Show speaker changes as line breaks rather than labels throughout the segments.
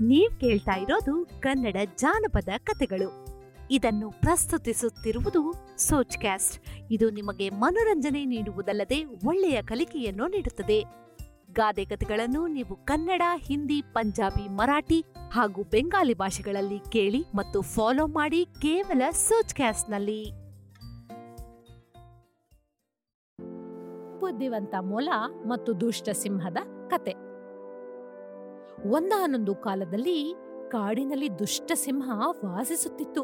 ನೀವ್ ಕೇಳ್ತಾ ಇರೋದು ಕನ್ನಡ ಜಾನಪದ ಕಥೆಗಳು. ಇದನ್ನು ಪ್ರಸ್ತುತಿಸುತ್ತಿರುವುದು ಸೋಚ್ ಕ್ಯಾಸ್ಟ್ ಇದು ನಿಮಗೆ ಮನೋರಂಜನೆ ನೀಡುವುದಲ್ಲದೆ ಒಳ್ಳೆಯ ಕಲಿಕೆಯನ್ನು ನೀಡುತ್ತದೆ. ಗಾದೆ ಕಥೆಗಳನ್ನು ನೀವು ಕನ್ನಡ, ಹಿಂದಿ, ಪಂಜಾಬಿ, ಮರಾಠಿ ಹಾಗೂ ಬೆಂಗಾಲಿ ಭಾಷೆಗಳಲ್ಲಿ ಕೇಳಿ ಮತ್ತು ಫಾಲೋ ಮಾಡಿ ಕೇವಲ ಸೋಚ್ ಕ್ಯಾಸ್ಟ್ನಲ್ಲಿ ಬುದ್ಧಿವಂತ ಮೂಲ ಮತ್ತು ದುಷ್ಟ ಸಿಂಹದ ಕತೆ ಒಂದಾನೊಂದು ಕಾಲದಲ್ಲಿ ಕಾಡಿನಲ್ಲಿ ದುಷ್ಟ ಸಿಂಹ ವಾಸಿಸುತ್ತಿತ್ತು.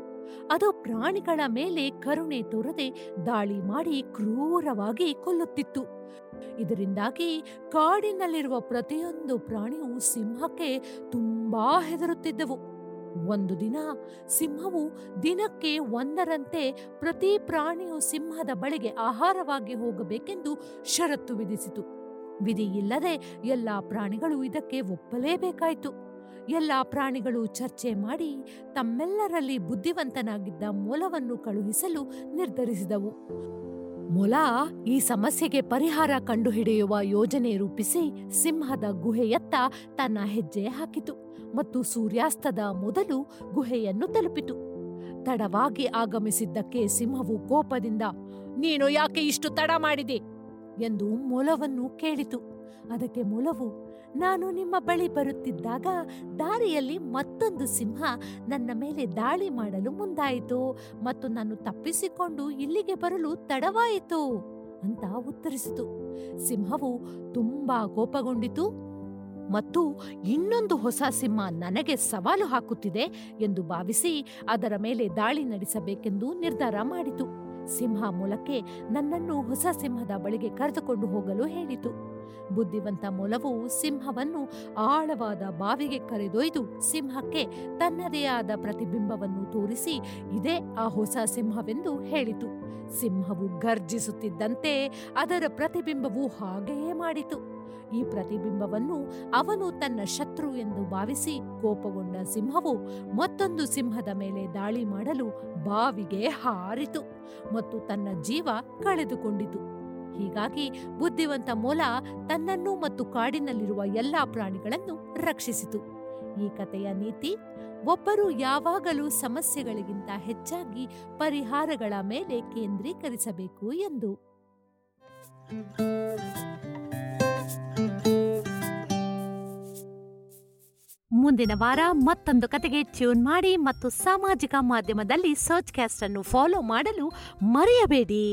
ಅದು ಪ್ರಾಣಿಗಳ ಮೇಲೆ ಕರುಣೆ ತೋರದೆ ದಾಳಿ ಮಾಡಿ ಕ್ರೂರವಾಗಿ ಕೊಲ್ಲುತ್ತಿತ್ತು. ಇದರಿಂದಾಗಿ ಕಾಡಿನಲ್ಲಿರುವ ಪ್ರತಿಯೊಂದು ಪ್ರಾಣಿಯು ಸಿಂಹಕ್ಕೆ ತುಂಬಾ ಹೆದರುತ್ತಿದ್ದವು. ಒಂದು ದಿನ ಸಿಂಹವು ದಿನಕ್ಕೆ ಒಂದರಂತೆ ಪ್ರತಿ ಪ್ರಾಣಿಯು ಸಿಂಹದ ಬಳಿಗೆ ಆಹಾರವಾಗಿ ಹೋಗಬೇಕೆಂದು ಷರತ್ತು ವಿಧಿಸಿತು. ವಿಧಿ ಇಲ್ಲದೆ ಎಲ್ಲ ಪ್ರಾಣಿಗಳು ಇದಕ್ಕೆ ಒಪ್ಪಲೇಬೇಕಾಯಿತು. ಎಲ್ಲ ಪ್ರಾಣಿಗಳು ಚರ್ಚೆ ಮಾಡಿ ತಮ್ಮೆಲ್ಲರಲ್ಲಿ ಬುದ್ಧಿವಂತನಾಗಿದ್ದ ಮೊಲವನ್ನು ಕಳುಹಿಸಲು ನಿರ್ಧರಿಸಿದವು. ಮೊಲ ಈ ಸಮಸ್ಯೆಗೆ ಪರಿಹಾರ ಕಂಡುಹಿಡಿಯುವ ಯೋಜನೆ ರೂಪಿಸಿ ಸಿಂಹದ ಗುಹೆಯತ್ತ ತನ್ನ ಹೆಜ್ಜೆ ಹಾಕಿತು ಮತ್ತು ಸೂರ್ಯಾಸ್ತದ ಮೊದಲು ಗುಹೆಯನ್ನು ತಲುಪಿತು. ತಡವಾಗಿ ಆಗಮಿಸಿದ್ದಕ್ಕೆ ಸಿಂಹವು ಕೋಪದಿಂದ, ನೀನು ಯಾಕೆ ಇಷ್ಟು ತಡ ಮಾಡಿದೆ? ಎಂದು ಮೊಲವನ್ನು ಕೇಳಿತು. ಅದಕ್ಕೆ ಮೊಲವು, ನಾನು ನಿಮ್ಮ ಬಳಿ ಬರುತ್ತಿದ್ದಾಗ ದಾರಿಯಲ್ಲಿ ಮತ್ತೊಂದು ಸಿಂಹ ನನ್ನ ಮೇಲೆ ದಾಳಿ ಮಾಡಲು ಮುಂದಾಯಿತು ಮತ್ತು ನಾನು ತಪ್ಪಿಸಿಕೊಂಡು ಇಲ್ಲಿಗೆ ಬರಲು ತಡವಾಯಿತು ಅಂತ ಉತ್ತರಿಸಿತು. ಸಿಂಹವು ತುಂಬಾ ಕೋಪಗೊಂಡಿತು ಮತ್ತು, ಇನ್ನೊಂದು ಹೊಸ ಸಿಂಹ ನನಗೆ ಸವಾಲು ಹಾಕುತ್ತಿದೆ ಎಂದು ಭಾವಿಸಿ ಅದರ ಮೇಲೆ ದಾಳಿ ನಡೆಸಬೇಕೆಂದು ನಿರ್ಧಾರ ಮಾಡಿತು. ಸಿಂಹ ಮೂಲಕ್ಕೆ ನನ್ನನ್ನು ಹೊಸ ಸಿಂಹದ ಬಳಿಗೆ ಕರೆದುಕೊಂಡು ಹೋಗಲು ಹೇಳಿತು. ಬುದ್ಧಿವಂತ ಮೊಲವು ಸಿಂಹವನ್ನು ಆಳವಾದ ಬಾವಿಗೆ ಕರೆದೊಯ್ದು ಸಿಂಹಕ್ಕೆ ತನ್ನದೇ ಆದ ಪ್ರತಿಬಿಂಬವನ್ನು ತೋರಿಸಿ ಇದೇ ಆ ಹೊಸ ಸಿಂಹವೆಂದು ಹೇಳಿತು. ಸಿಂಹವು ಗರ್ಜಿಸುತ್ತಿದ್ದಂತೆ ಅದರ ಪ್ರತಿಬಿಂಬವು ಹಾಗೆಯೇ ಮಾಡಿತು. ಈ ಪ್ರತಿಬಿಂಬವನ್ನು ಅವನು ತನ್ನ ಶತ್ರು ಎಂದು ಭಾವಿಸಿ ಕೋಪಗೊಂಡ ಸಿಂಹವು ಮತ್ತೊಂದು ಸಿಂಹದ ಮೇಲೆ ದಾಳಿ ಮಾಡಲು ಬಾವಿಗೆ ಹಾರಿತು ಮತ್ತು ತನ್ನ ಜೀವ ಕಳೆದುಕೊಂಡಿತು. ಹೀಗಾಗಿ ಬುದ್ಧಿವಂತ ಮೊಲ ತನ್ನನ್ನು ಮತ್ತು ಕಾಡಿನಲ್ಲಿರುವ ಎಲ್ಲಾ ಪ್ರಾಣಿಗಳನ್ನು ರಕ್ಷಿಸಿತು. ಈ ಕಥೆಯ ನೀತಿ, ಒಬ್ಬರು ಯಾವಾಗಲೂ ಸಮಸ್ಯೆಗಳಿಗಿಂತ ಹೆಚ್ಚಾಗಿ ಪರಿಹಾರಗಳ ಮೇಲೆ ಕೇಂದ್ರೀಕರಿಸಬೇಕು ಎಂದು. ಮುಂದಿನ ವಾರ ಮತ್ತೊಂದು ಕತೆಗೆ ಟ್ಯೂನ್ ಮಾಡಿ ಮತ್ತು ಸಾಮಾಜಿಕ ಮಾಧ್ಯಮದಲ್ಲಿ ಸರ್ಚ್ ಕ್ಯಾಸ್ಟ್ ಅನ್ನು ಫಾಲೋ ಮಾಡಲು ಮರೆಯಬೇಡಿ.